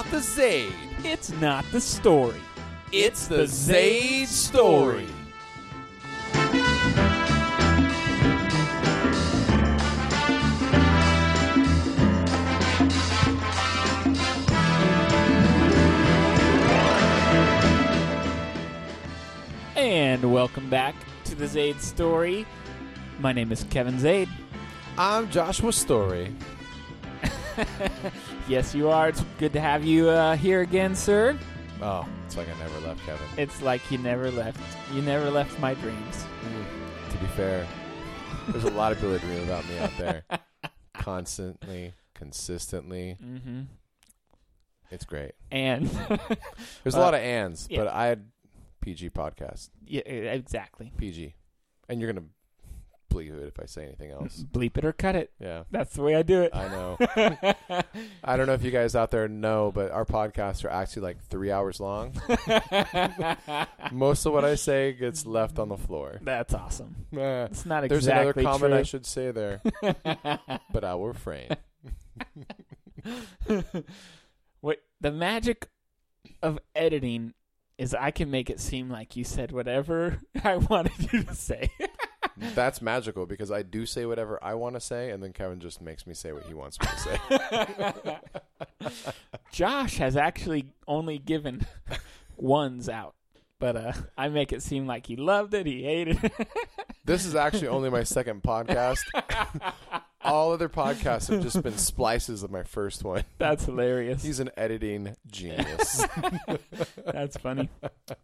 not the Zaid. It's not the story. It's the Zaid story. And welcome back to the Zaid story. My name is Kevin Zaid. I'm Joshua Story. Yes, you are. It's good to have you uh, here again, sir. Oh, it's like I never left Kevin. It's like you never left. You never left my dreams. To be fair, there's a lot of people that dream about me out there. Constantly, consistently. Mm-hmm. It's great. And There's a lot of ands, yeah. but I had PG podcast. yeah, exactly. PG. And you're going to bleep it if I say anything else. Bleep it or cut it. Yeah. That's the way I do it. I know. I don't know if you guys out there know, but our podcasts are actually like three hours long. Most of what I say gets left on the floor. That's awesome. Eh, It's not exactly There's another comment true. I should say there, but I will refrain. what the magic of editing is I can make it seem like you said whatever I wanted you to say. That's magical because I do say whatever I want to say, and then Kevin just makes me say what he wants me to say. Josh has actually only given ones out. But uh, I make it seem like he loved it, he hated it. This is actually only my second podcast. All other podcasts have just been splices of my first one. That's hilarious. He's an editing genius. That's funny.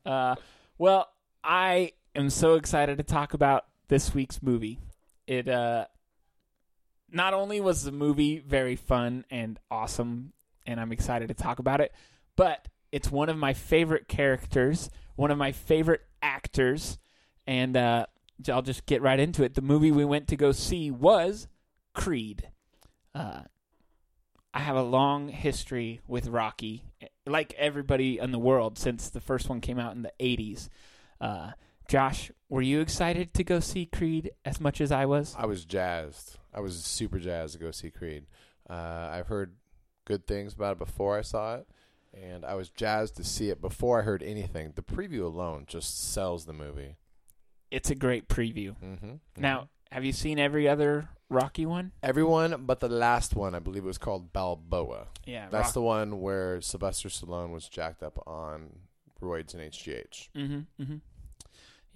Uh, well, I am so excited to talk about this week's movie. It uh, not only was the movie very fun and awesome, and I'm excited to talk about it, but it's one of my favorite characters, one of my favorite actors, and uh, I'll just get right into it. The movie we went to go see was Creed. Uh, I have a long history with Rocky, like everybody in the world since the first one came out in the 80s. Uh, Josh, were you excited to go see Creed as much as I was? I was jazzed. I was super jazzed to go see Creed. Uh, I've heard good things about it before I saw it, and I was jazzed to see it before I heard anything. The preview alone just sells the movie. It's a great preview. Mm-hmm. Now, have you seen every other Rocky one? everyone but the last one, I believe it was called Balboa. Yeah, That's the one where Sylvester Stallone was jacked up on roids and HGH. Mm-hmm, mm-hmm.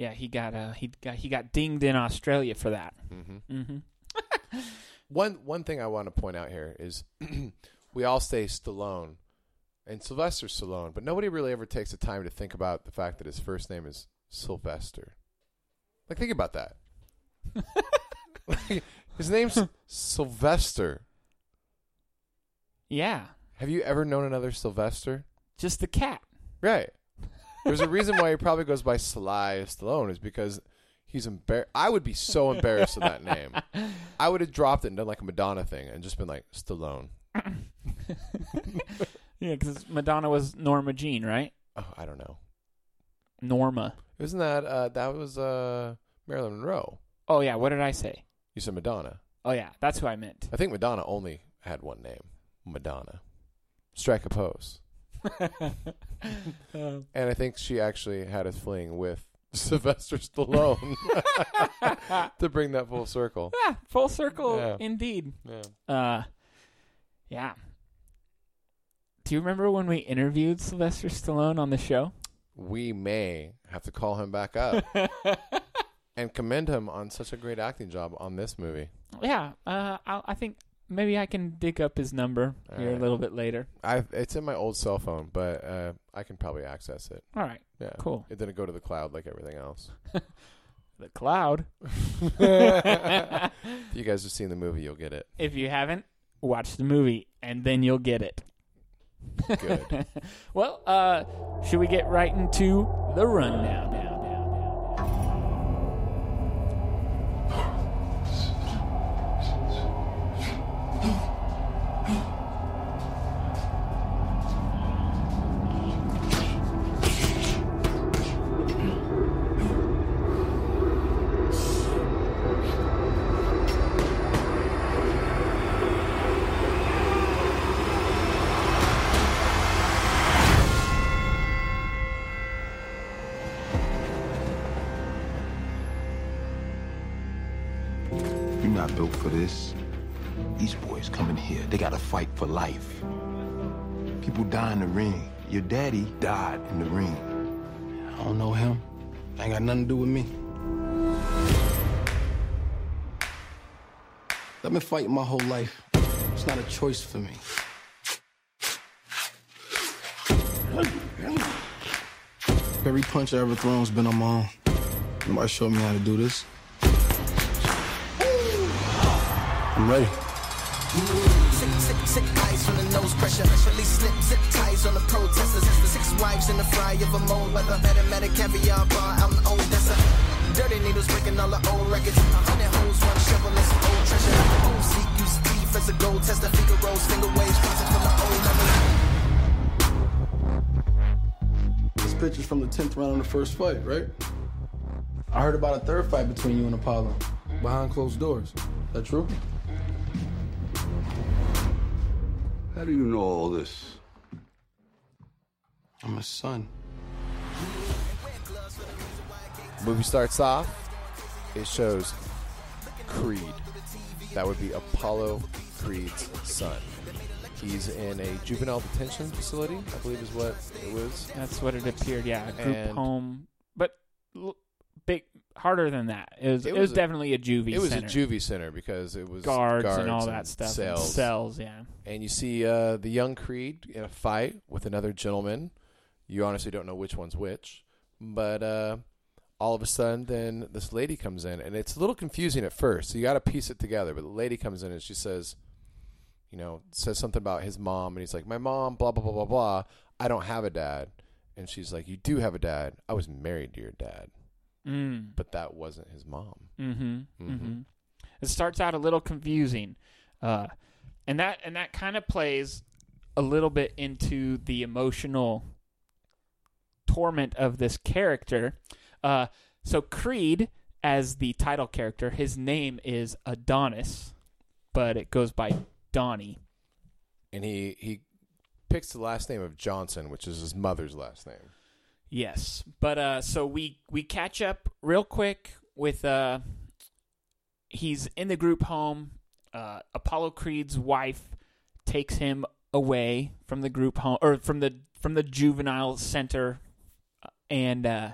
Yeah, he got uh he got he got dinged in Australia for that. Mm-hmm. Mm-hmm. One one thing I want to point out here is we all say Stallone and Sylvester Stallone, but nobody really ever takes the time to think about the fact that his first name is Sylvester. Like think about that. Like, his name's Sylvester. Yeah, Have you ever known another Sylvester? just the cat. Right. There's a reason why he probably goes by Sly Stallone is because he's embarrassed. I would be so embarrassed of that name. I would have dropped it and done like a Madonna thing and just been like Stallone. Yeah, because Madonna was Norma Jean, right? Oh, I don't know. Norma. Isn't that uh that was uh Marilyn Monroe? Oh yeah, what did I say? You said Madonna. Oh yeah, that's who I meant. I think Madonna only had one name. Madonna. Strike a pose. Um, And I think she actually had a fling with Sylvester Stallone to bring that full circle. Yeah, full circle, Yeah. indeed. Yeah. Uh, yeah. Do you remember when we interviewed Sylvester Stallone on the show? We may have to call him back up and commend him on such a great acting job on this movie. yeah, uh, I, I think maybe I can dig up his number here a little bit later. I it's in my old cell phone, but uh, I can probably access it. All right, Yeah. cool. It didn't go to the cloud like everything else. The cloud. if you guys have seen the movie, you'll get it. If you haven't, watch the movie and then you'll get it. Good. well, uh, should we get right into the rundown now, Fighting my whole life. It's not a choice for me. Every punch I ever thrown's been on my own. Nobody showed me how to do this. I'm ready. Sick, sick, sick eyes from the nose pressure. Slip, zip ties on the protesters. The six wives in the fry of a weather. Better, caviar bar out in Odessa. Dirty needles breaking all the old records. A hundred hoes, one shovel, and some old treasure. Old Zeke used teeth as a gold tester. Figaro's finger waves, bouncing from the old memories. This picture's from the 10th round of the first fight, right? I heard about a third fight between you and Apollo. Behind closed doors. That true? How do you know all this? I'm a son. Movie starts off. It shows Creed. That would be Apollo Creed's son. He's in a juvenile detention facility, I believe is what it was. That's what it appeared. Yeah, a group And- home, but l- big harder than that. It was. It It, was, was a- definitely a juvie. Center. It was center. a juvie center because it was guards, and all that and stuff. and Cells. cells. Yeah. And you see uh, the young Creed in a fight with another gentleman. You honestly don't know which one's which, but uh, all of a sudden, then this lady comes in, and it's a little confusing at first. So you got to piece it together. But the lady comes in and she says, you know, says something about his mom, and he's like, "My mom, blah blah blah blah blah. I don't have a dad." And she's like, "You do have a dad. I was married to your dad, Mm. but that wasn't his mom." Mm-hmm. Mhm. Mm-hmm. It starts out a little confusing, uh, and that and that kind of plays a little bit into the emotional torment of this character. Uh, so Creed, as the title character, his name is Adonis, but it goes by Donnie. And he he picks the last name of Johnson, which is his mother's last name. Yes, but uh, so we we catch up real quick with uh, he's in the group home. Uh, Apollo Creed's wife takes him away from the group home or from the from the juvenile center, and uh,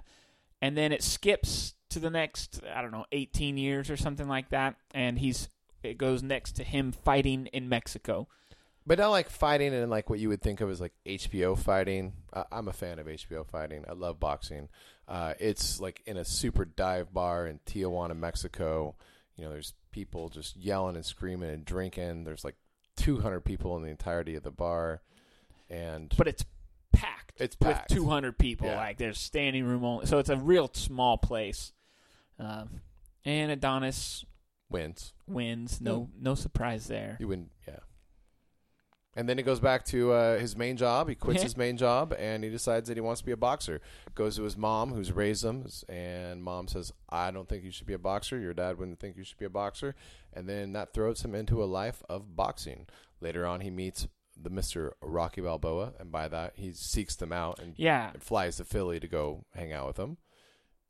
and then it skips to the next I don't know eighteen years or something like that, and he's it goes next to him fighting in Mexico. But not like fighting in like what you would think of as like HBO fighting. Uh, I'm a fan of HBO fighting. I love boxing. Uh, it's like in a super dive bar in Tijuana, Mexico. You know, there's people just yelling and screaming and drinking. There's like 200 people in the entirety of the bar, and but it's packed. It's packed. with 200 people. Yeah. Like there's standing room only, so it's a real small place. Um, and Adonis wins. wins. No, no surprise there. You win, yeah. And then it goes back to uh, his main job. He quits his main job and he decides that he wants to be a boxer. Goes to his mom, who's raised him, and mom says, "I don't think you should be a boxer. Your dad wouldn't think you should be a boxer." And then that throws him into a life of boxing. Later on, he meets the Mister Rocky Balboa, and by that, he seeks them out and Yeah, flies to Philly to go hang out with them.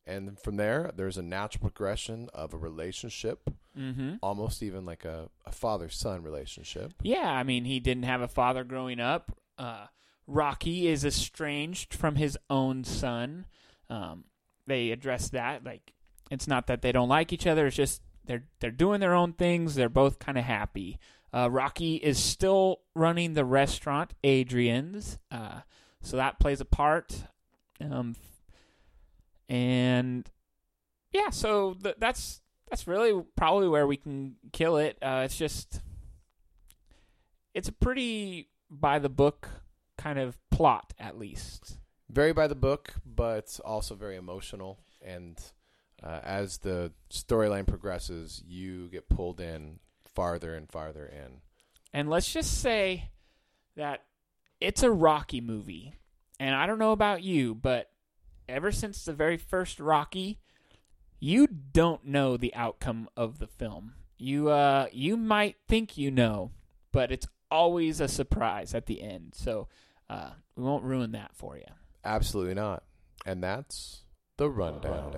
And from there, there's a natural progression of a relationship, mm-hmm. almost even like a, a father son relationship. yeah. I mean, he didn't have a father growing up. Uh, Rocky is estranged from his own son. Um, they address that. Like, it's not that they don't like each other. It's just they're they're doing their own things. They're both kind of happy. Uh, Rocky is still running the restaurant Adrian's, uh, so that plays a part. Um, and yeah, so th- that's that's really probably where we can kill it. Uh, it's just it's a pretty by the book kind of plot, at least. very by the book, but also very emotional. And uh, as the storyline progresses, you get pulled in farther and farther in. And let's just say that it's a Rocky movie. And I don't know about you, but ever since the very first Rocky, you don't know the outcome of the film. You uh you might think you know, but it's always a surprise at the end. So uh we won't ruin that for you. Absolutely not. And that's the rundown.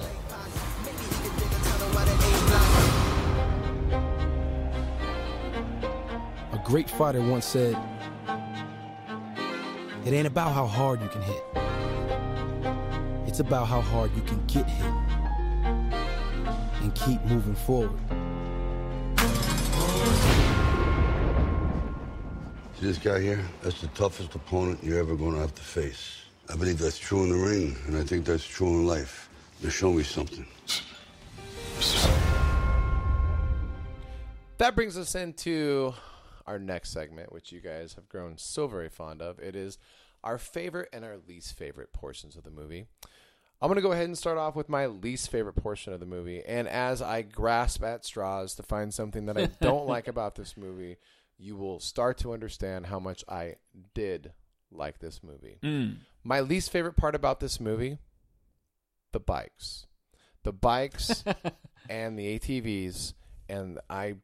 Great fighter once said, It ain't about how hard you can hit, it's about how hard you can get hit and keep moving forward. See this guy here? That's the toughest opponent you're ever going to have to face. I believe that's true in the ring, and I think that's true in life. Now show me something. That brings us into our next segment, which you guys have grown so very fond of. It is our favorite and our least favorite portions of the movie. I'm going to go ahead and start off with my least favorite portion of the movie. And as I grasp at straws to find something that I don't like about this movie, you will start to understand how much I did like this movie. Mm. My least favorite part about this movie the bikes. The bikes and the ATVs. And I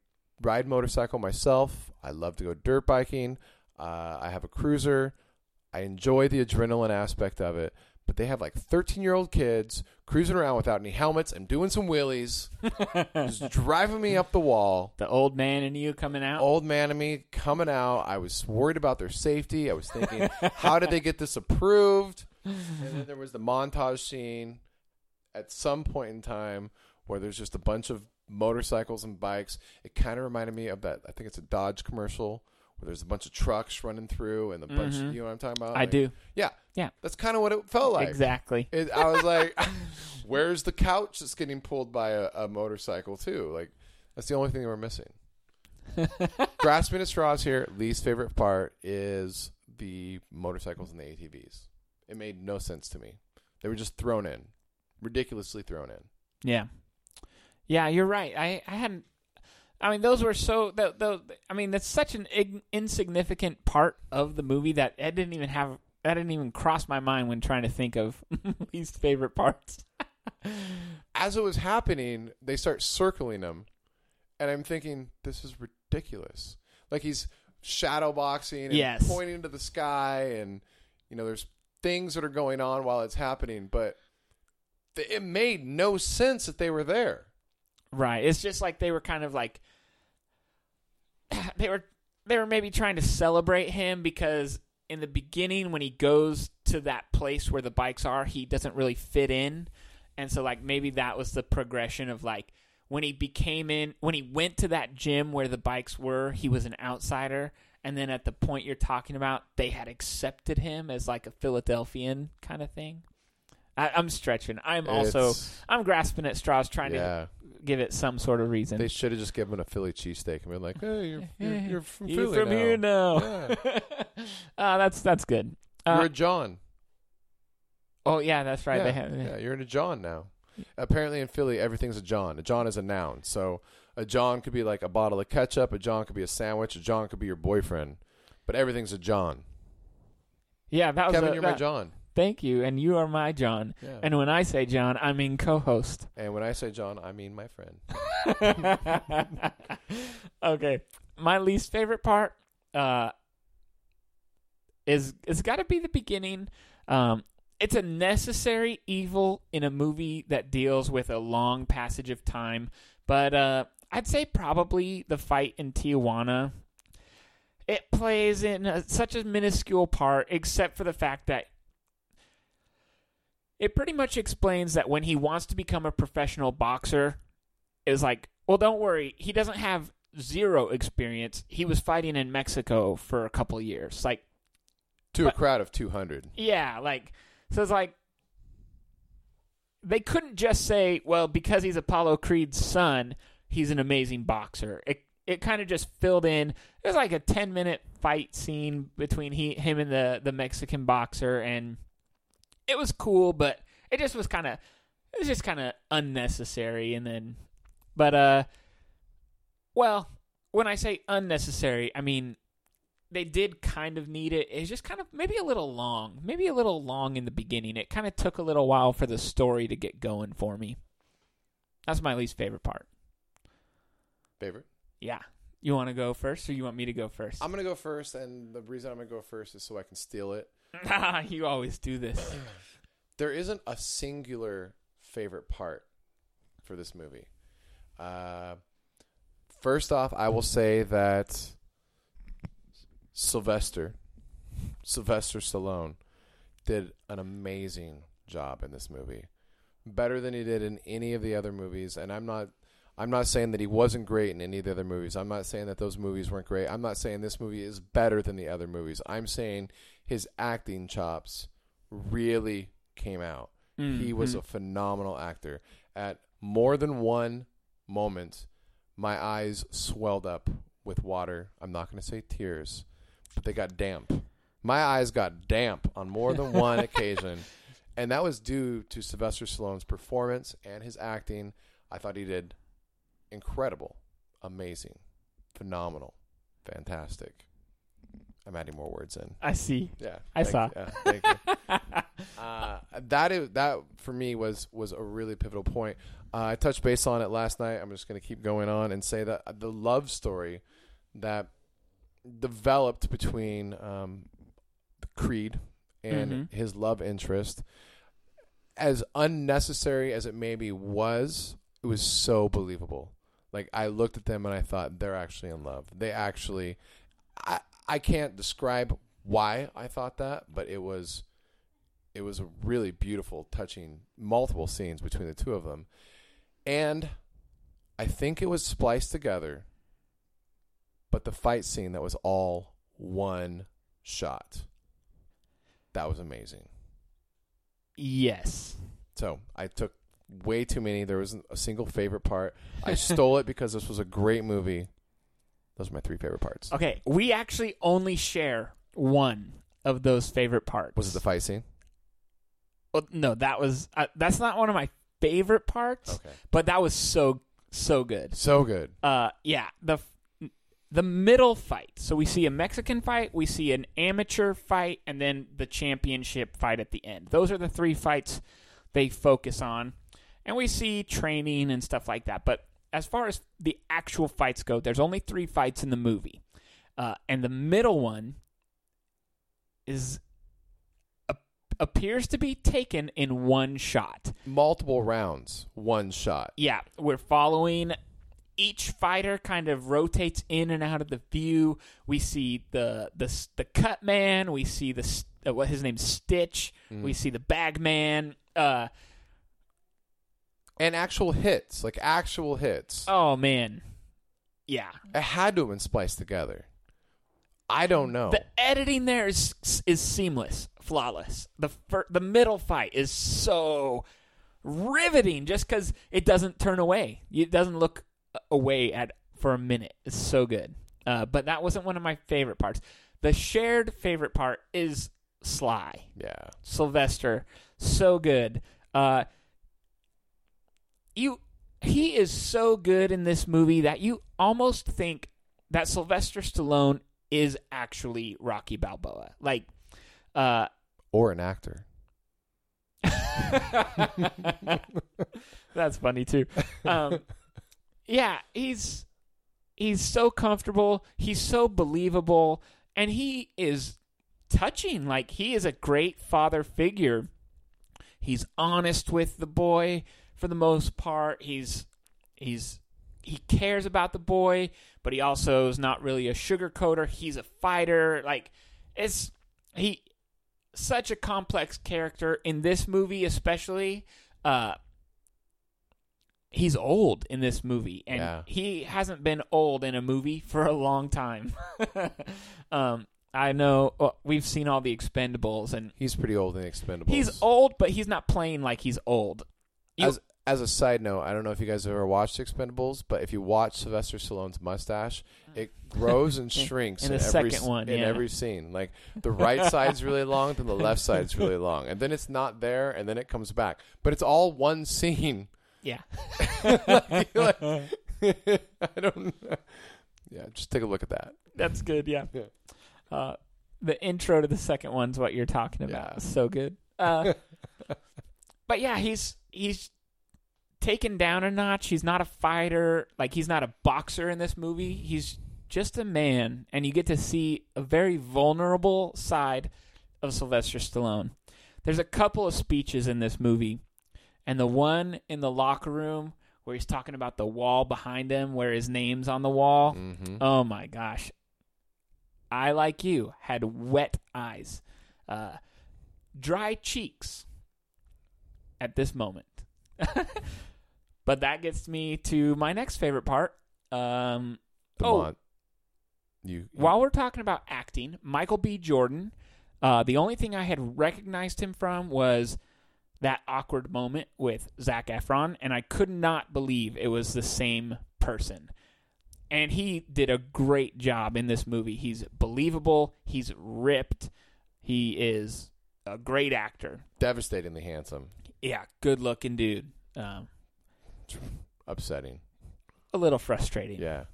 ride motorcycle myself. I love to go dirt biking. Uh, I have a cruiser. I enjoy the adrenaline aspect of it. But they have like 13 year old kids cruising around without any helmets and doing some wheelies, just driving me up the wall. The old man in you coming out. Old man of me coming out. I was worried about their safety. I was thinking, how did they get this approved? And then there was the montage scene at some point in time where there's just a bunch of motorcycles and bikes. It kind of reminded me of that. I think it's a Dodge commercial where there's a bunch of trucks running through and a bunch. Of, You know what I'm talking about? I Like- do. Yeah, Yeah. That's kind of what it felt like. Exactly. It, I was like, "Where's the couch that's getting pulled by a, a motorcycle too?" Like that's the only thing we're missing. Grasping at straws here. Least favorite part is the motorcycles and the ATVs. It made no sense to me. They were just thrown in, ridiculously thrown in. Yeah, yeah, you're right. I, I hadn't. I mean, those were so. The, the, I mean, that's such an ig- insignificant part of the movie that it didn't even have. That didn't even cross my mind when trying to think of least favorite parts. As it was happening, they start circling him, and I'm thinking, "This is ridiculous." Like he's shadow boxing and Yes. pointing to the sky, and you know, there's things that are going on while it's happening, but th- it made no sense that they were there. Right. It's just like they were kind of like they were they were maybe trying to celebrate him because in the beginning when he goes to that place where the bikes are, he doesn't really fit in. And so like maybe that was the progression of like when he became in when he went to that gym where the bikes were, he was an outsider. And then at the point you're talking about, they had accepted him as like a Philadelphian kind of thing. I, I'm stretching. I'm also It's- I'm grasping at straws, trying to Yeah, give it some sort of reason. they should have just given him a Philly cheesesteak and been like, "Hey, you're you're, you're from You're Philly from now. here now. Yeah. Ah, that's that's good. You're Uh, a John. oh yeah, that's right. yeah, They have, yeah, you're in a John now. Apparently in Philly, everything's a John. A John is a noun. So a John could be like a bottle of ketchup. A John could be a sandwich. A John could be your boyfriend. But everything's a John. yeah, that was Kevin, a- you're my that- John. Thank you, and you are my John. Yeah. And when I say John, I mean co-host. And when I say John, I mean my friend. okay, my least favorite part uh, is it's got to be the beginning. Um, it's a necessary evil in a movie that deals with a long passage of time, but uh, I'd say probably the fight in Tijuana. It plays in a, such a minuscule part, except for the fact that it pretty much explains that when he wants to become a professional boxer, is like, well, don't worry, he doesn't have zero experience. He was fighting in Mexico for a couple years. Like, To But- a crowd of 200. yeah, like, so it's like, they couldn't just say, well, because he's Apollo Creed's son, he's an amazing boxer. It it kind of just filled in. It was like a ten minute fight scene between he him and the the Mexican boxer, and it was cool, but it just was kind of it was just kind of unnecessary. And then, but uh, well, when I say unnecessary, I mean they did kind of need it. It's just kind of maybe a little long, maybe a little long in the beginning. It kind of took a little while for the story to get going for me. That's my least favorite part. Favorite? Yeah. You want to go first, or you want me to go first? I'm going to go first. And the reason I'm going to go first is so I can steal it. you always do this. there isn't a singular favorite part for this movie. Uh, first off, I will say that Sylvester, Sylvester Stallone, did an amazing job in this movie, better than he did in any of the other movies. And I'm not, I'm not saying that he wasn't great in any of the other movies. I'm not saying that those movies weren't great. I'm not saying this movie is better than the other movies. I'm saying his acting chops really came out. He was mm-hmm. a phenomenal actor. At more than one moment, my eyes swelled up with water. I'm not going to say tears, but they got damp. My eyes got damp on more than one occasion, and that was due to Sylvester Stallone's performance and his acting. I thought he did incredible, amazing, phenomenal, fantastic. I'm adding more words in. I see. Yeah, I thank- saw. Yeah, thank you. uh, that is that for me was was a really pivotal point. Uh, I touched base on it last night. I'm just going to keep going on and say that the love story that developed between um, Creed and Mhm. his love interest, as unnecessary as it maybe was, it was so believable. Like I looked at them and I thought they're actually in love. They actually, I I can't describe why I thought that, but it was it was a really beautiful, touching, multiple scenes between the two of them, and I think it was spliced together. But the fight scene that was all one shot, that was amazing. Yes. So I took way too many. There wasn't a single favorite part. I stole it because this was a great movie. Those are my three favorite parts. Okay, we actually only share one of those favorite parts. Was it the fight scene? Well, no, that was uh, that's not one of my favorite parts, Okay. but that was so so good. So good. Uh, yeah, the the middle fight. So we see a Mexican fight, we see an amateur fight, and then the championship fight at the end. Those are the three fights they focus on, and we see training and stuff like that. But as far as the actual fights go, there's only three fights in the movie, uh, and the middle one is ap- appears to be taken in one shot. Multiple rounds, one shot. Yeah, we're following each fighter kind of rotates in and out of the view. We see the the the cut man, we see the uh, what his name's Stitch, we see the bag man. Uh And actual hits, like actual hits. oh man. Yeah. It had to have been spliced together. I don't know. The editing there is is seamless, flawless. The fir- the middle fight is so riveting just cuz it doesn't turn away. It doesn't look away at for a minute. It's so good. Uh, but that wasn't one of my favorite parts. The shared favorite part is Sly. yeah. Sylvester, so good. Uh, you, he is so good in this movie that you almost think that Sylvester Stallone is actually Rocky Balboa. Like, uh, Or an actor. that's funny too. Um, yeah, he's he's so comfortable. He's so believable, and he is touching. Like he is a great father figure. He's honest with the boy for the most part. He's he's he cares about the boy, but he also is not really a sugarcoater. He's a fighter. Like it's he such a complex character in this movie, especially. Uh, he's old in this movie, and Yeah. he hasn't been old in a movie for a long time. um, I know well, we've seen all the Expendables, and He's pretty old in Expendables. he's old, but he's not playing like he's old. You- As as a side note, I don't know if you guys have ever watched Expendables, but if you watch Sylvester Stallone's mustache, it grows and shrinks in the every, second one, in yeah. every scene. Like the right side's really long, then the left side's really long, and then it's not there, and then it comes back. But it's all one scene. Yeah, Like- like- I don't. Know. Yeah, just take a look at that. that's good. Yeah. Yeah. Uh, the intro to the second one's what you're talking about. Yeah. So good. Uh, but yeah, he's he's taken down a notch. He's not a fighter. Like he's not a boxer in this movie. He's just a man, and you get to see a very vulnerable side of Sylvester Stallone. There's a couple of speeches in this movie, and the one in the locker room where he's talking about the wall behind him, where his name's on the wall. Mm-hmm. Oh my gosh. I, like you, had wet eyes, uh, dry cheeks at this moment. but that gets me to my next favorite part. Um, The oh, Mon- you while we're talking about acting, Michael B. Jordan, uh, the only thing I had recognized him from was that awkward moment with Zac Efron, and I could not believe it was the same person. And he did a great job in this movie. He's believable. He's ripped. He is a great actor. devastatingly handsome, Yeah, good looking dude. Um, upsetting. a little frustrating. Yeah.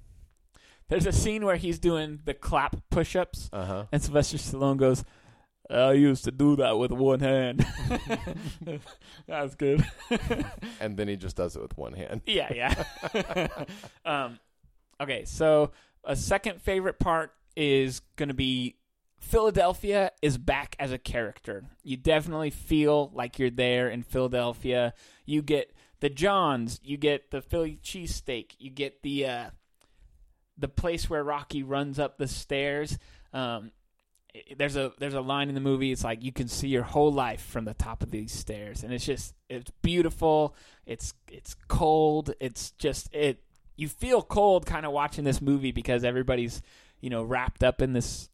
There's a scene where he's doing the clap push-ups, Uh huh. And Sylvester Stallone goes, I used to do that with one hand. That's good. And then he just does it with one hand. yeah, yeah. um, okay, so a second favorite part is going to be Philadelphia is back as a character. You definitely feel like you're there in Philadelphia. You get the Johns, you get the Philly cheesesteak, you get the uh, the place where Rocky runs up the stairs. Um, there's a there's a line in the movie. It's like you can see your whole life from the top of these stairs, and it's just it's beautiful. It's it's cold. It's just it. You feel cold kind of watching this movie because everybody's you know wrapped up in this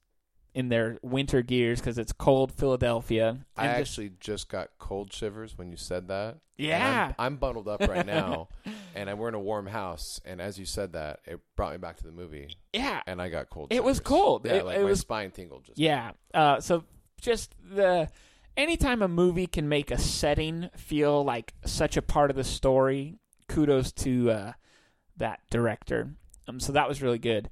in their winter gears because it's cold Philadelphia. I And actually just got cold shivers when you said that. Yeah. I'm, I'm bundled up right now, and I'm we're in a warm house. And as you said that, it brought me back to the movie, yeah and I got cold. It was cold. Yeah, It- like it my was- spine tingled. Just Yeah. Uh, so just the anytime a movie can make a setting feel like such a part of the story, kudos to uh, that director. Um, so that was really good.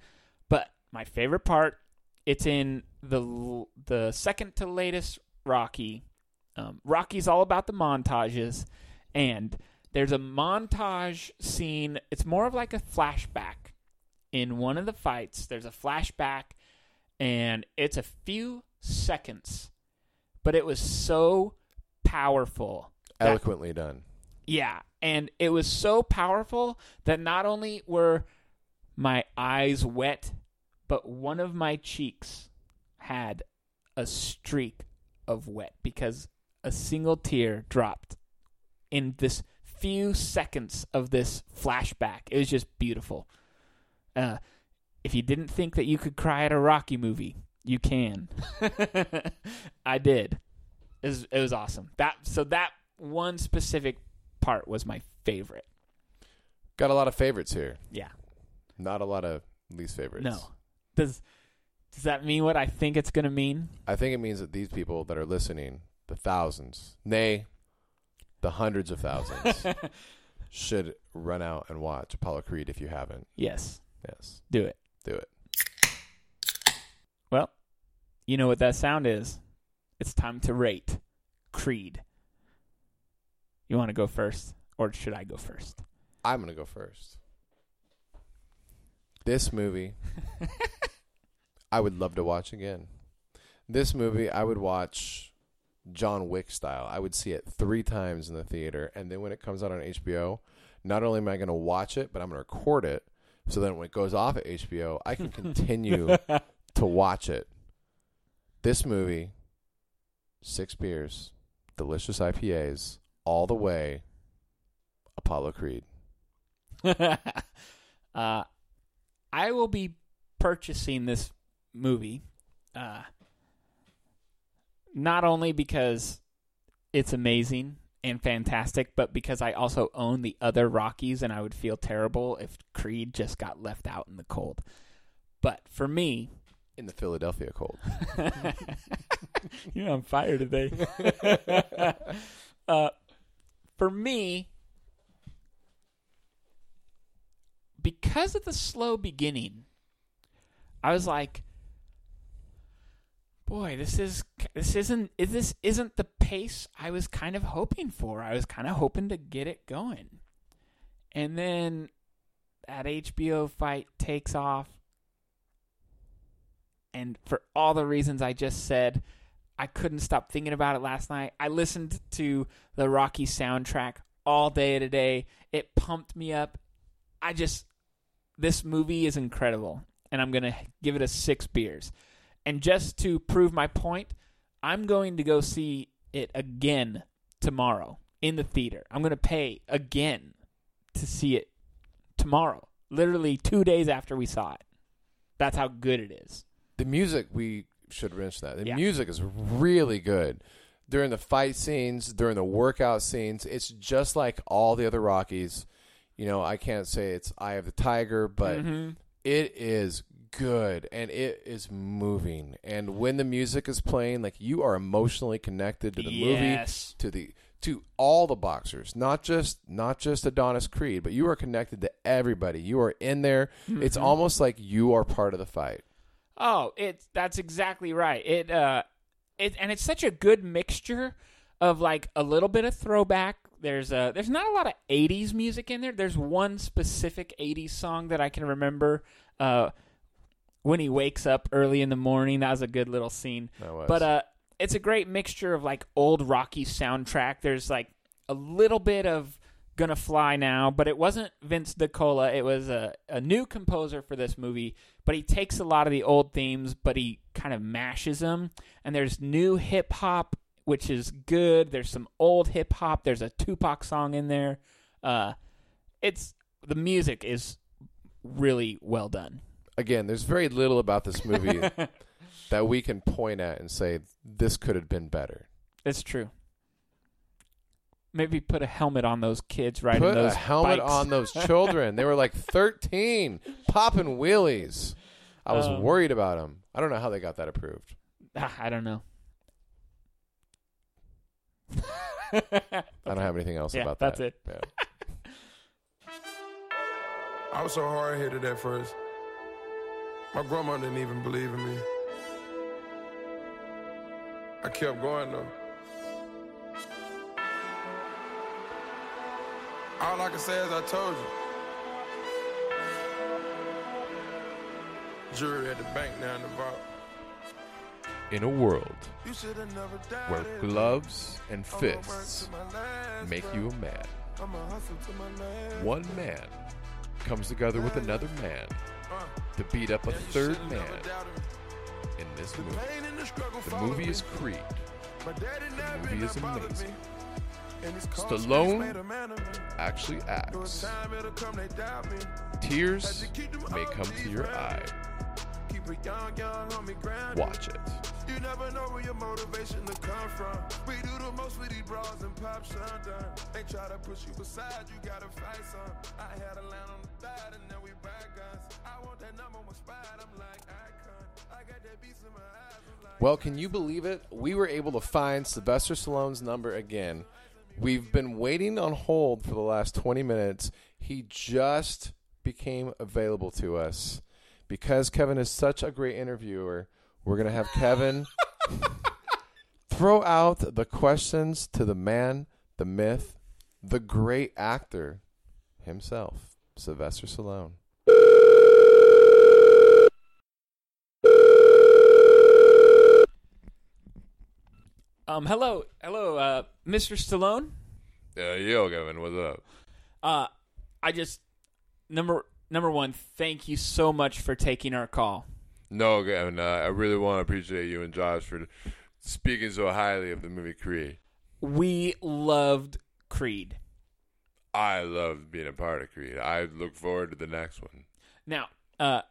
But my favorite part, it's in the the second to latest Rocky. Um, Rocky's all about the montages, and there's a montage scene. It's more of like a flashback. In one of the fights, there's a flashback and it's a few seconds, but it was so powerful. that- eloquently done. yeah, and it was so powerful that not only were my eyes wet, but one of my cheeks had a streak of wet because a single tear dropped in this few seconds of this flashback. It was just beautiful. Uh, if you didn't think that you could cry at a Rocky movie, you can. I did. It was, it was awesome. That so that one specific part was my favorite. Got a lot of favorites here. Yeah. Not a lot of least favorites. No. Does does that mean what I think it's going to mean? I think it means that these people that are listening, the thousands, nay, the hundreds of thousands, should run out and watch Apollo Creed if you haven't. yes. Yes, Do it. do it. Well, you know what that sound is. It's time to rate Creed. You want to go first or should I go first? I'm gonna go first. This movie, I would love to watch again. This movie, I would watch John Wick style. I would see it three times in the theater, and then when it comes out on HBO, not only am I going to watch it, but I'm going to record it. So then when it goes off at HBO, I can continue to watch it. This movie, six beers, delicious IPAs, all the way. Apollo Creed. uh, I will be purchasing this movie, uh, not only because it's amazing and fantastic, but because I also own the other Rockies, and I would feel terrible if Creed just got left out in the cold. But for me, in the Philadelphia cold. You're on fire today. uh, for me, because of the slow beginning, I was like, "Boy, this is this isn't is this isn't the pace I was kind of hoping for. I was kind of hoping to get it going, and then that HBO fight takes off, and for all the reasons I just said, I couldn't stop thinking about it last night. I listened to the Rocky soundtrack all day today. It pumped me up. I just this movie is incredible and I'm going to give it a 6 beers. And just to prove my point, I'm going to go see it again tomorrow in the theater. I'm going to pay again to see it tomorrow. Literally 2 days after we saw it. That's how good it is. The music we should mention that. The Yeah. music is really good. During the fight scenes, during the workout scenes, it's just like all the other Rockies. You know, I can't say it's Eye of the Tiger, but Mhm. it is good and it is moving. And when the music is playing, like you are emotionally connected to the Yes. movie, to the to all the boxers, not just not just Adonis Creed, but you are connected to everybody. You are in there. It's Mm-hmm. almost like you are part of the fight. Oh, it's that's exactly right. It uh it and it's such a good mixture of like a little bit of throwback. There's uh there's not a lot of 80s music in there. There's one specific 80s song that I can remember uh when he wakes up early in the morning. That was a good little scene. That was. But uh it's a great mixture of like old Rocky soundtrack. There's like a little bit of Gonna Fly Now, but it wasn't Vince DiCola. It was a, a new composer for this movie, but he takes a lot of the old themes, but he kind of mashes them. And there's new hip hop, which is good. There's some old hip hop. There's a Tupac song in there. Uh, it's the music is really well done. Again, there's very little about this movie that we can point at and say this could have been better. It's true. Maybe put a helmet on those kids riding Put those a helmet bikes. on those children. they were like 13, popping wheelies. I was Um, worried about them. I don't know how they got that approved. Ah, I don't know. I don't have anything else Yeah, about that. that's it. Yeah. I was so hard headed at first. My grandma didn't even believe in me. I kept going though. All I can say is I told you. Jury at the bank now in the vault. In a world You should have never died. where gloves and fists to my last make you a man, I'ma hustle to my last one man comes together with another man to beat up a third man in this The movie. the The movie is Creed. Never movie is amazing. Stallone. Actually acts. Tears may come to your eye. Watch it. You never know where your motivation to come from. We do the most for these bras and. They try to push you aside, you gotta fight some. I had a line on the thigh, and now we back guns. I want that number one spot, I'm like icon. I got that beast in my eyes, like. Well, can you believe it? We were able to find Sylvester Stallone's number again. We've been waiting on hold for the last 20 minutes. He just became available to us. Because Kevin is such a great interviewer, we're going to have Kevin throw out the questions to the man, the myth, the great actor himself, Sylvester Stallone. Um, hello, hello, uh, Mr. Stallone. Uh, yo, Kevin, what's up? Uh, I just number number one, thank you so much for taking our call. No, Kevin, uh, I really want to appreciate you and Josh for speaking so highly of the movie Creed. We loved Creed. I love being a part of Creed. I look forward to the next one. Now, uh,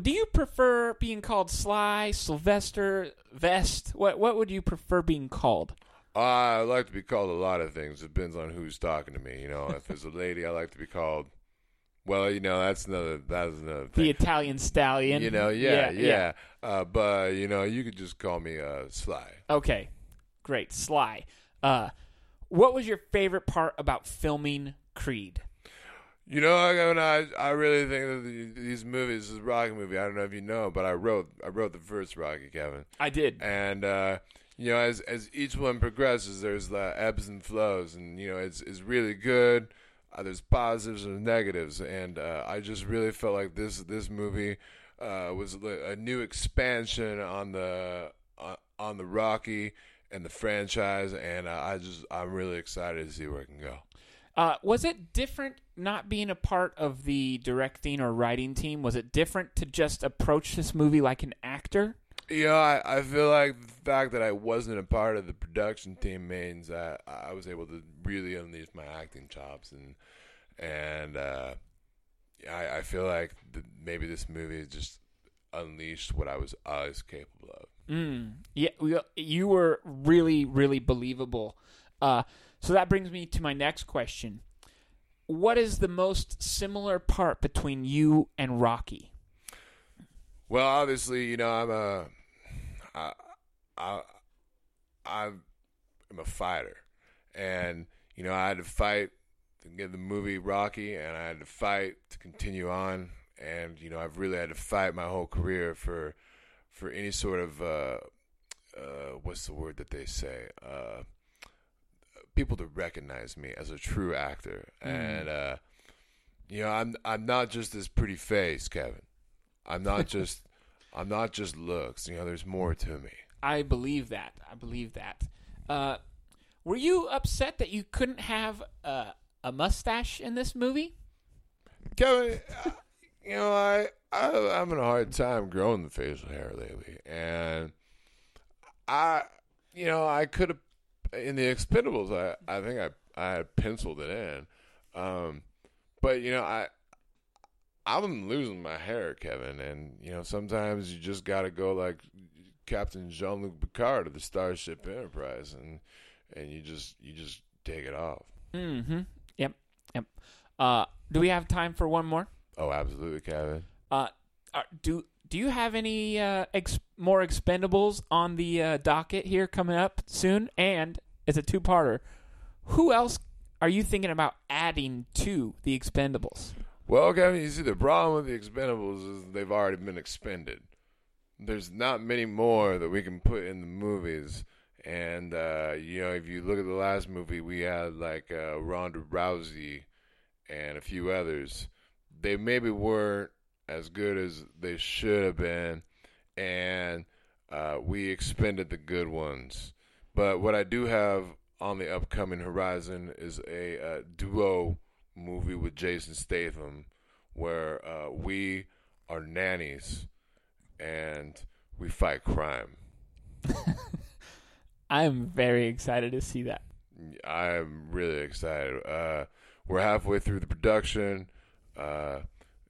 do you prefer being called Sly, Sylvester, Vest? What what would you prefer being called? I like to be called a lot of things. It depends on who's talking to me. You know, if it's a lady, I like to be called. Well, you know, that's another. That's another thing. The Italian Stallion. you know, yeah, yeah. Uh, but you know, you could just call me uh, Sly. Okay, great, Sly. Uh, what was your favorite part about filming Creed? You know, I, I, I really think that the, these movies, this Rocky movie. I don't know if you know, but I wrote, I wrote the first Rocky, Kevin. I did. and uh, you know as as each one progresses there's uh, ebbs and flows and you know it's it's really good there's positives and negatives and uh, I just really felt like this this movie uh, was a new expansion on the uh, on the Rocky and the franchise and uh, I just I'm really excited to see where it can go. Uh, was it different not being a part of the directing or writing team? Was it different to just approach this movie like an actor? You know, I, I feel like the fact that I wasn't a part of the production team means that I was able to really unleash my acting chops and and uh, I, I feel like th- maybe this movie just unleashed what I was always capable of. Mm, yeah, you were really, really believable. Uh, so that brings me to my next question. What is the most similar part between you and Rocky? Well, obviously, you know, I'm a, I, I, I'm a fighter, and you know, I had to fight to get the movie Rocky, and I had to fight to continue on, and you know, I've really had to fight my whole career for, for any sort of, uh, uh, what's the word that they say, uh, people to recognize me as a true actor, and uh, you know, I'm I'm not just this pretty face, Kevin. I'm not just I'm not just looks. You know, there's more to me. I believe that. I believe that. Uh, were you upset that you couldn't have uh, a mustache in this movie? Kevin, uh, you know, I, I I'm having a hard time growing the facial hair lately, and I, you know, I could have in the Expendables. I I think I I had penciled it in, um, but you know, I I'm losing my hair, Kevin, and you know, sometimes you just got to go like Captain Jean Luc Picard of the Starship Enterprise, and and you just you just take it off. Mm-hmm. Yep. Yep. Uh, do we have time for one more? Oh, absolutely, Kevin. Uh, uh, do do you have any uh, ex- more expendables on the uh, docket here coming up soon? And it's a two-parter. Who else are you thinking about adding to the expendables? Well, Kevin, you see, the problem with the Expendables is they've already been expended. There's not many more that we can put in the movies. And, uh, you know, if you look at the last movie, we had like uh, Ronda Rousey and a few others. They maybe weren't as good as they should have been. And uh, we expended the good ones. But what I do have on the upcoming horizon is a uh, duo movie with Jason Statham where uh, we are nannies and we fight crime. I am very excited to see that. I'm really excited. Uh, we're halfway through the production. Uh,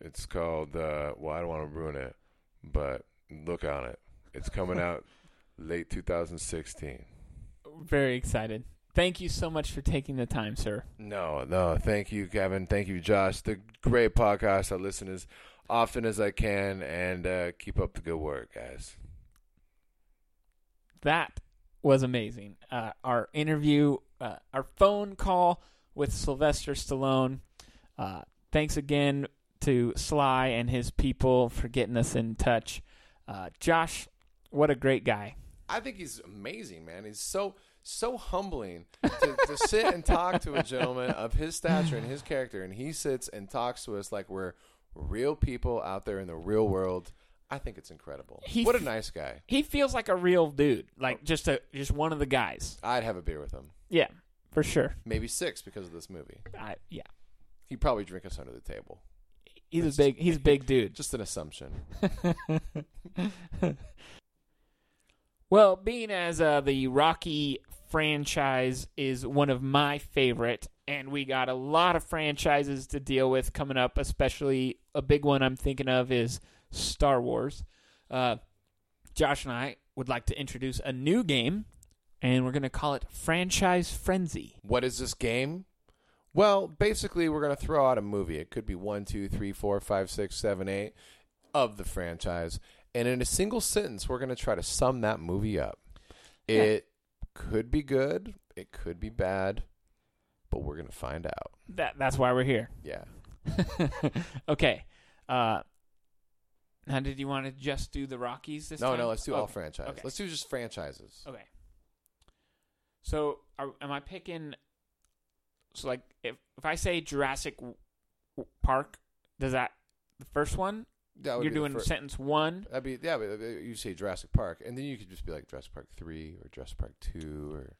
it's called, uh, well, I don't want to ruin it, but look on it. It's coming out late 2016. Very excited. Thank you so much for taking the time, sir. No, no. Thank you, Kevin. Thank you, Josh. The great podcast. I listen as often as I can and uh, keep up the good work, guys. That was amazing. Uh, our interview, uh, our phone call with Sylvester Stallone. Uh, thanks again to Sly and his people for getting us in touch. Uh, Josh, what a great guy. I think he's amazing, man. He's so so humbling to, to sit and talk to a gentleman of his stature and his character, and he sits and talks to us like we're real people out there in the real world. I think it's incredible. He what a nice guy. He feels like a real dude, like just a just one of the guys. I'd have a beer with him. Yeah, for sure. Maybe six because of this movie. I, yeah, He'd probably drink us under the table. he's a big he's a big dude. Just an assumption. Well, being as uh, the Rocky franchise is one of my favorite, and we got a lot of franchises to deal with coming up, especially a big one I'm thinking of is Star Wars. Uh, Josh and I would like to introduce a new game, and we're going to call it Franchise Frenzy. What is this game? Well, basically, we're going to throw out a movie. It could be one, two, three, four, five, six, seven, eight of the franchise. And in a single sentence, we're going to try to sum that movie up. It could be good, it could be bad, but we're to find out. That that's why we're here. Yeah. okay. Uh, now, did you want to just do the Rockies this No, time? no, no, let's do all franchises. Okay. Let's do just franchises. Okay. So, are, am I picking? So, like, if if I say Jurassic Park, does that the first one? That would You're doing fir- sentence one. That'd be yeah. But uh, you say Jurassic Park, and then you could just be like Jurassic Park three or Jurassic Park two or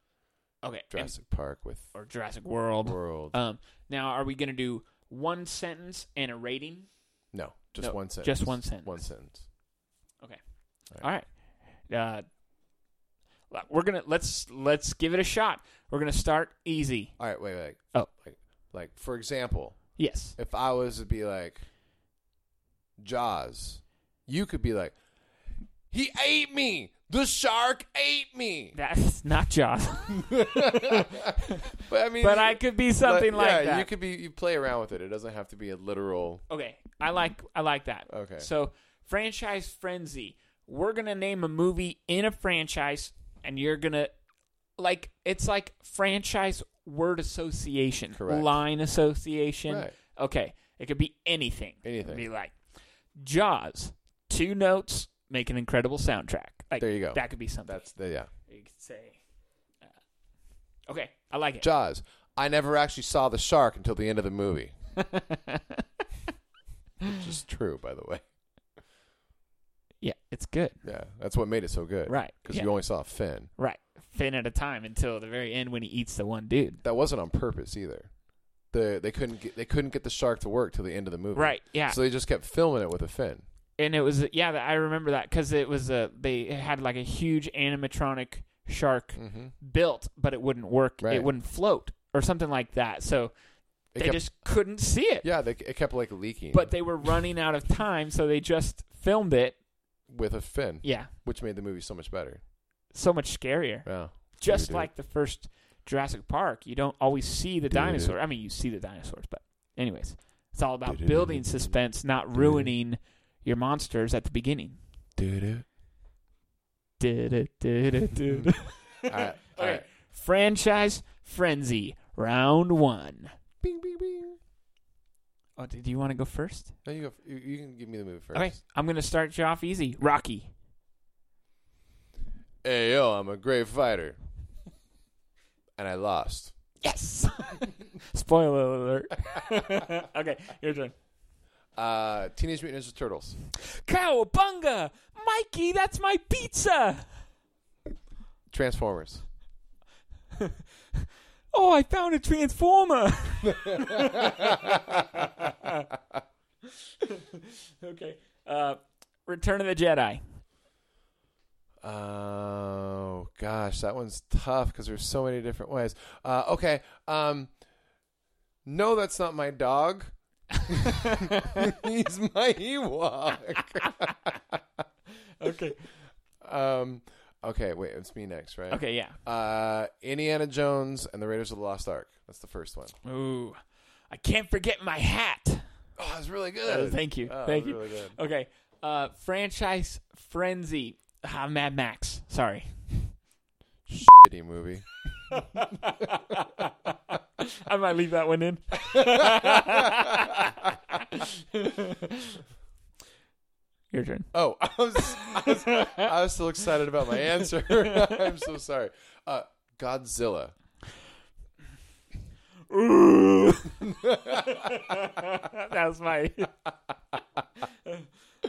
Okay. and- Jurassic Park with or Jurassic World. World. Um. Now, are we gonna do one sentence and a rating? no, just no, one sentence. just one sentence. One sentence. Okay. All right. Uh, we're gonna let's let's give it a shot. We're gonna start easy. All right, wait, wait. Oh. like, like for example, Yes. if I was to be like Jaws, you could be like, he ate me. The shark ate me. That's not Jaws, But I mean, but I could be something but, like yeah, that. You could be. You play around with it. It doesn't have to be a literal. Okay, I like I like that. Okay. So franchise frenzy. We're gonna name a movie in a franchise, and you're gonna like it's like franchise word association, Correct. line association. Right. Okay, it could be anything. It Anything. could be like Jaws, two notes make an incredible soundtrack. Like There you go. That could be something. That's the yeah. you could say. Uh, okay, I like it. Jaws. I never actually saw the shark until the end of the movie. Which is true, by the way. yeah, it's good. Yeah, that's what made it so good. Right, Because yeah. you only saw fin. Right, fin at a time until the very end when he eats the one dude. That wasn't on purpose either. The they couldn't get, they couldn't get the shark to work till the end of the movie. Right, yeah. So they just kept filming it with a fin. and it was yeah I remember that because it was a they had like a huge animatronic shark Mm-hmm. built, but it wouldn't work. Right. It wouldn't float or something like that. So It they kept, just couldn't see it. yeah, they, it kept like leaking. But they were running out of time, so they just filmed it. with a fin, Yeah, which made the movie so much better. so much scarier. Yeah, Just like the first Jurassic Park, you don't always see the dinosaur. I mean, you see the dinosaurs, but anyways, it's all about building suspense, not ruining your monsters at the beginning. Did it? Did it? Did it? Right, all Okay. right. Franchise frenzy, round one. Bing, bing, bing. Oh, did you want to go first? No, you go. You, you can give me the movie first. Okay, I'm gonna start you off easy. Rocky. Hey yo, I'm a great fighter, and I lost. Yes. Spoiler alert. okay, your turn. Uh, Teenage Mutant Ninja Turtles. Cowabunga, Mikey, that's my pizza. Transformers. Oh, I found a transformer. okay. Uh, Return of the Jedi. Oh gosh, that one's tough because there's so many different ways. Uh, okay, um, no, that's not my dog. He's my Ewok. Okay. um, okay, wait, it's me next, right? Okay, yeah. Uh, Indiana Jones and the Raiders of the Lost Ark. That's the first one. Ooh, I can't forget my hat. Oh, that's really good. thank you. Oh, thank you. Really. Okay. Uh, franchise frenzy. Ah, Mad Max. Sorry. Shitty movie. I might leave that one in. Your turn. Oh, I was, I was, I was still excited about my answer. I'm so sorry. Uh, Godzilla. that was my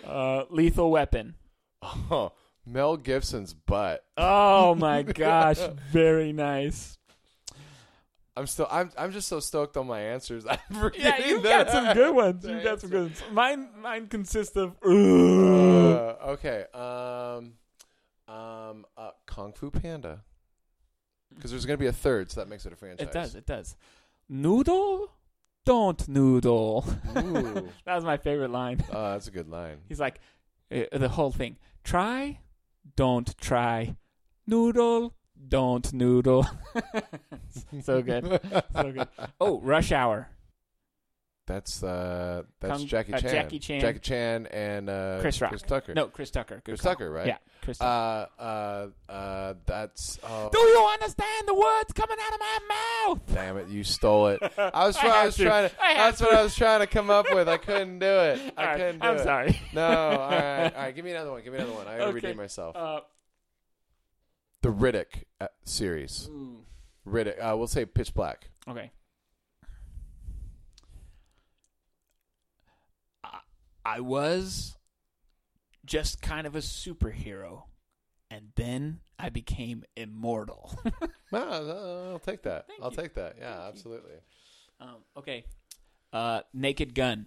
uh, lethal weapon. Oh, Mel Gibson's butt. Oh my gosh, very nice. I'm still. I'm. I'm just so stoked on my answers. I'm Yeah, you've got some good ones. You've got some good ones. Mine, mine consists of. Uh, okay. Um. Um. Uh, Kung Fu Panda. Because there's gonna be a third, so that makes it a franchise. it does. It does. Noodle, don't noodle. That was my favorite line. Oh, that's a good line. He's like, uh, the whole thing. Try, don't try. Noodle, don't noodle. so good. So good. Oh, Rush Hour. That's uh. That's Kung- Jackie uh, Chan. Jackie Chan. Jackie Chan and uh, Chris Rock. Chris Tucker. No, Chris Tucker. Good Chris call. Tucker, right? Yeah, Chris Tucker. Uh. Uh. Uh. That's. Oh. Do you understand the words coming out of my mouth? Damn it! You stole it. I was, I I was to. trying to. I that's what. I was trying to come up with. I couldn't do it. I right, couldn't do it. I'm it. sorry. No. All right. All right. Give me another one. Give me another one. I gotta Okay. redeem myself. Uh, the Riddick uh, series. Riddick. Uh, we'll say Pitch Black. okay. I, was just kind of a superhero, and then I became immortal. No, I'll take that. Thank I'll you. take that. Yeah, Thank absolutely. um, okay. Uh, Naked Gun.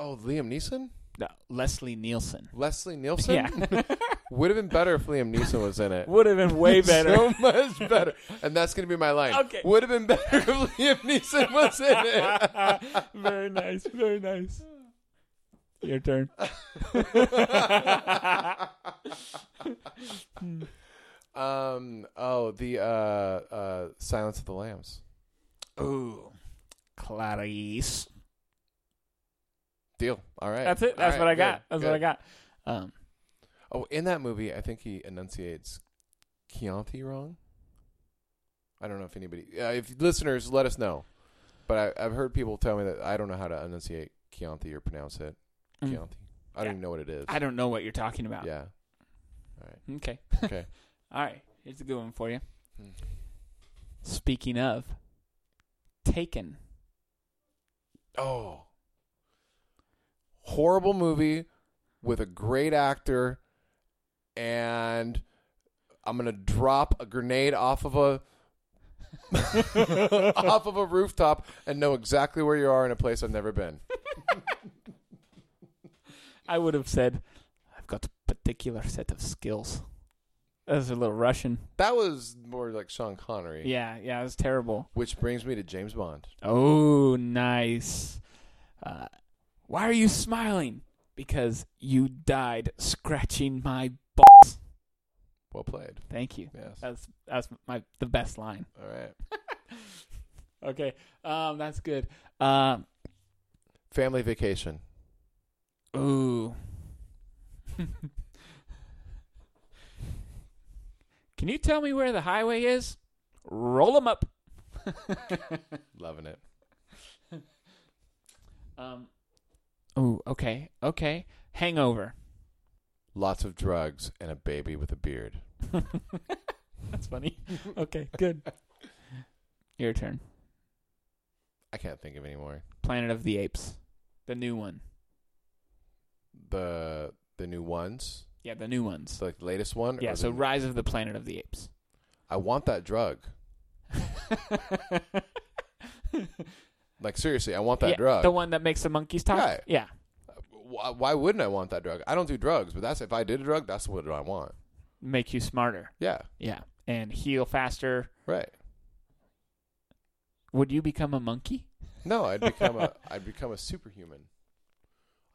Oh, Liam Neeson. No, Leslie Nielsen. Leslie Nielsen. Yeah, Would have been better if Liam Neeson was in it. would have been way better. So much better. And that's going to be my line. Okay. Would have been better if Liam Neeson was in it. very nice, very nice. Your turn. um. Oh, the uh, uh, Silence of the Lambs. Ooh, Clarice. Deal. All right. That's it. That's All what right, I got. good, That's what I good. got. Um, Oh, in that movie, I think he enunciates Chianti wrong. I don't know if anybody, uh, if listeners, let us know. But I, I've heard people tell me that I don't know how to enunciate Chianti or pronounce it. Mm. Chianti. I don't even know what it is. I don't know what you're talking about. Yeah. All right. Okay. Okay. All right. Here's a good one for you. Hmm. Speaking of, Taken. Oh. Horrible movie with a great actor, and I'm gonna drop a grenade off of a off of a rooftop and know exactly where you are in a place I've never been. I would have said, I've got a particular set of skills. That was a little Russian. That was more like Sean Connery. Yeah, yeah, it was terrible. Which brings me to James Bond. Oh, nice. Uh, why are you smiling? Because you died scratching my balls. Well played. Thank you. Yes. That's that's my the best line. All right. Okay, um, that's good. Um, Family vacation. Ooh. Can you tell me where the highway is? Roll them up. Loving it. Um. Oh, okay, okay. Hangover. Lots of drugs and a baby with a beard. That's funny. okay, good. Your turn. I can't think of any more. Planet of the Apes, the new one. The the new ones. Yeah, the new ones. The latest one. Yeah, or so the- Rise of the Planet of the Apes. I want that drug. Like seriously, I want that Yeah, drug. The one that makes the monkeys talk. Right. Yeah. why, why wouldn't I want that drug? I don't do drugs, but that's if I did a drug, that's what I want. Make you smarter. Yeah, Yeah. And heal faster. right. Would you become a monkey? No, I'd become a I'd become a superhuman.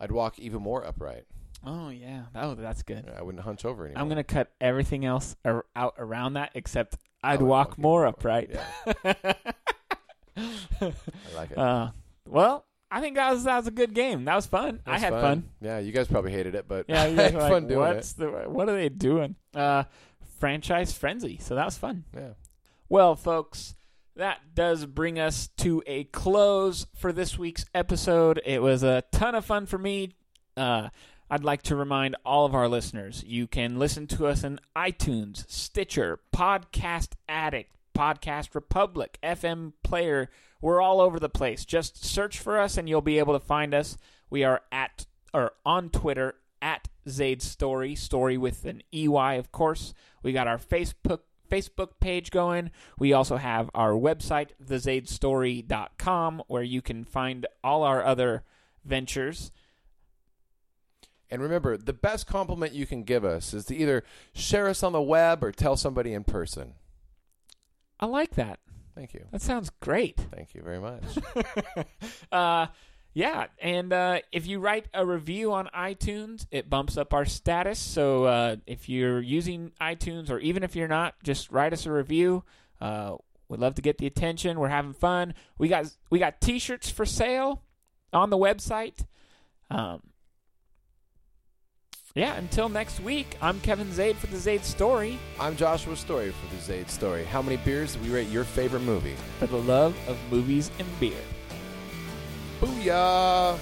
I'd walk even more upright. Oh yeah. Oh, that's good. I wouldn't hunch over anymore. I'm gonna cut everything else ar- out around that except I'd would walk walk more more. upright. Yeah, I like it. uh, well, I think that was that was a good game. That was fun. I had fun. Yeah, you guys probably hated it, but Yeah, you guys had like, fun doing What's the what are they doing? Uh, franchise frenzy. So that was fun. Yeah. Well, folks, that does bring us to a close for this week's episode. It was a ton of fun for me. Uh, I'd like to remind all of our listeners you can listen to us in iTunes, Stitcher, Podcast Addict, Podcast Republic, FM Player. We're all over the place. Just search for us and you'll be able to find us. We are at or on Twitter at Zaid Story, story with an EY, of course. We got our Facebook Facebook page going. We also have our website, thezaidstory.com, where you can find all our other ventures. And remember, the best compliment you can give us is to either share us on the web or tell somebody in person. I like that. Thank you. That sounds great. Thank you very much. uh, yeah, and uh, if you write a review on iTunes, it bumps up our status. So uh, if you're using iTunes, or even if you're not, just write us a review. Uh, we'd love to get the attention. We're having fun. We got we got T-shirts for sale on the website. Um, yeah, until next week, I'm Kevin Zaid for the Zaid Story. I'm Joshua Story for the Zaid Story. How many beers do we rate your favorite movie? For the love of movies and beer. Booyah!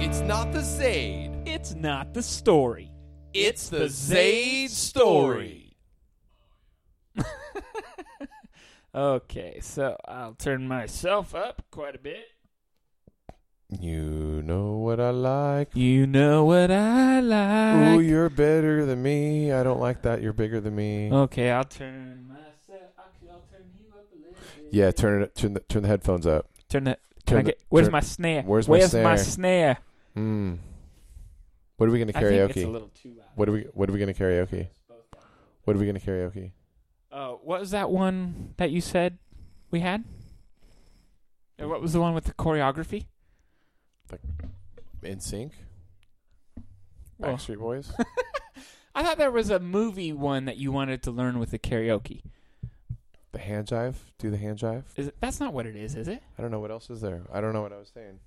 It's not the Zaid. It's not the story. It's the Zaid Story. Okay, so I'll turn myself up quite a bit. You know what I like. You know what I like. Ooh, you're better than me. I don't like that. You're bigger than me. okay, I'll turn myself. Actually, I'll turn you up a little bit. Yeah, turn it. Turn the, turn the headphones up. Turn the. Turn the- get? Where's turn- my snare? where's my snare? snare? Hmm. What are we gonna I think karaoke? it's a little too loud. What are we What are we gonna karaoke? What are we gonna karaoke? Uh, what was that one that you said we had? Uh, What was the one with the choreography? NSYNC. Well- Backstreet Boys. I thought there was a movie one that you wanted to learn with the karaoke. The hand jive. Do the hand jive. Is it, that's not what it is, is it? I don't know what else is there. I don't know what I was saying.